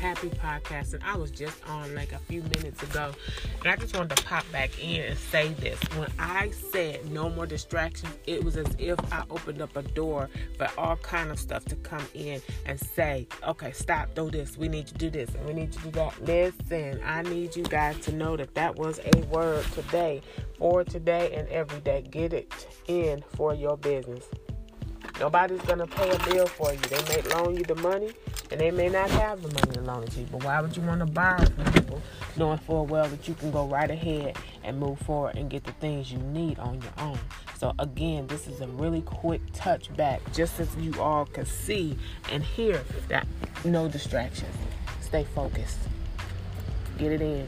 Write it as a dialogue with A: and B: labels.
A: Happy Podcast, and I was just on like a few minutes ago, and I just wanted to pop back in and say this. When I said no more distractions, it was as if I opened up a door for all kind of stuff to come in and say, "Okay, stop, do this. We need to do this, and we need to do that." Listen, I need you guys to know that that was a word today, for today and every day. Get it in for your business. Nobody's gonna pay a bill for you. They may loan you the money, and they may not have the money to loan it to you. But why would you want to borrow from people, knowing full well that you can go right ahead and move forward and get the things you need on your own? So again, this is a really quick touch back, just as you all can see and hear that no distractions. Stay focused. Get it in.